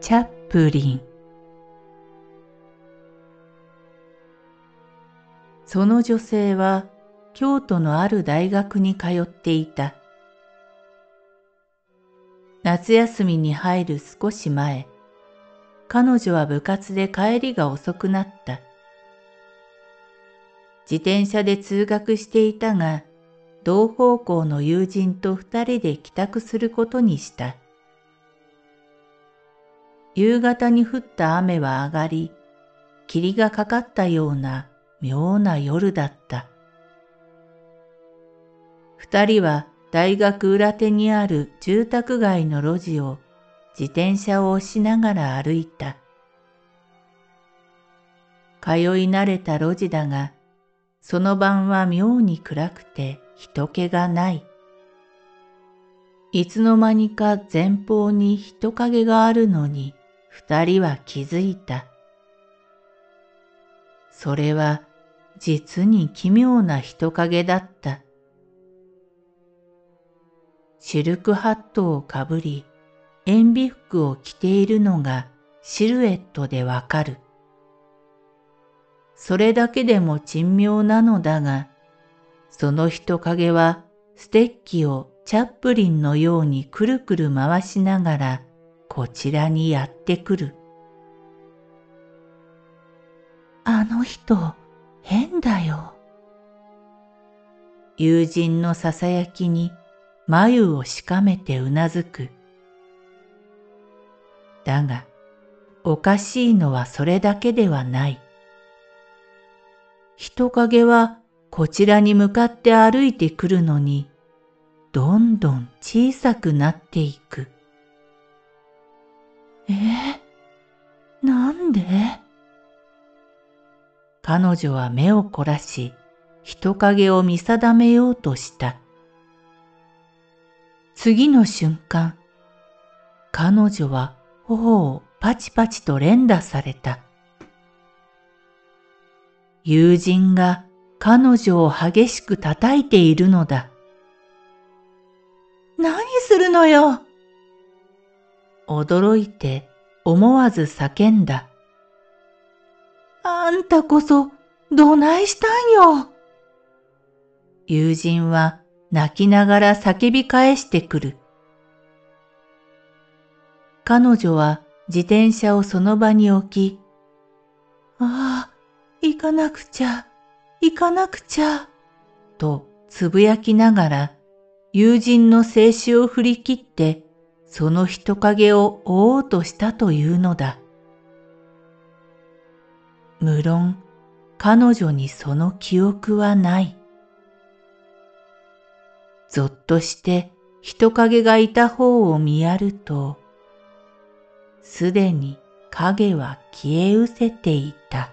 チャップリンその女性は京都のある大学に通っていた。夏休みに入る少し前、彼女は部活で帰りが遅くなった。自転車で通学していたが、同方向の友人と二人で帰宅することにした。夕方に降った雨は上がり、霧がかかったような妙な夜だった。二人は大学裏手にある住宅街の路地を自転車を押しながら歩いた。通い慣れた路地だが、その晩は妙に暗くて人気がない。いつの間にか前方に人影があるのに、二人は気づいた。それは実に奇妙な人影だった。シルクハットをかぶり、塩ビ服を着ているのがシルエットでわかる。それだけでも珍妙なのだが、その人影はステッキをチャップリンのようにくるくる回しながらこちらにやってくる。あの人、変だよ。友人のささやきに眉をしかめてうなずく。だが、おかしいのはそれだけではない。人影はこちらに向かって歩いてくるのに、どんどん小さくなっていく。えなんで？彼女は目を凝らし、人影を見定めようとした。次の瞬間、彼女は頬をパチパチと連打された。友人が彼女を激しく叩いているのだ。何するのよ？驚いて思わず叫んだ。あんたこそどないしたんよ？友人は泣きながら叫び返してくる。彼女は自転車をその場に置き、ああ、行かなくちゃ、行かなくちゃ、とつぶやきながら友人の静止を振り切ってその人影を追おうとしたというのだ。無論彼女にその記憶はない。ぞっとして人影がいた方を見やると、すでに影は消え失せていた。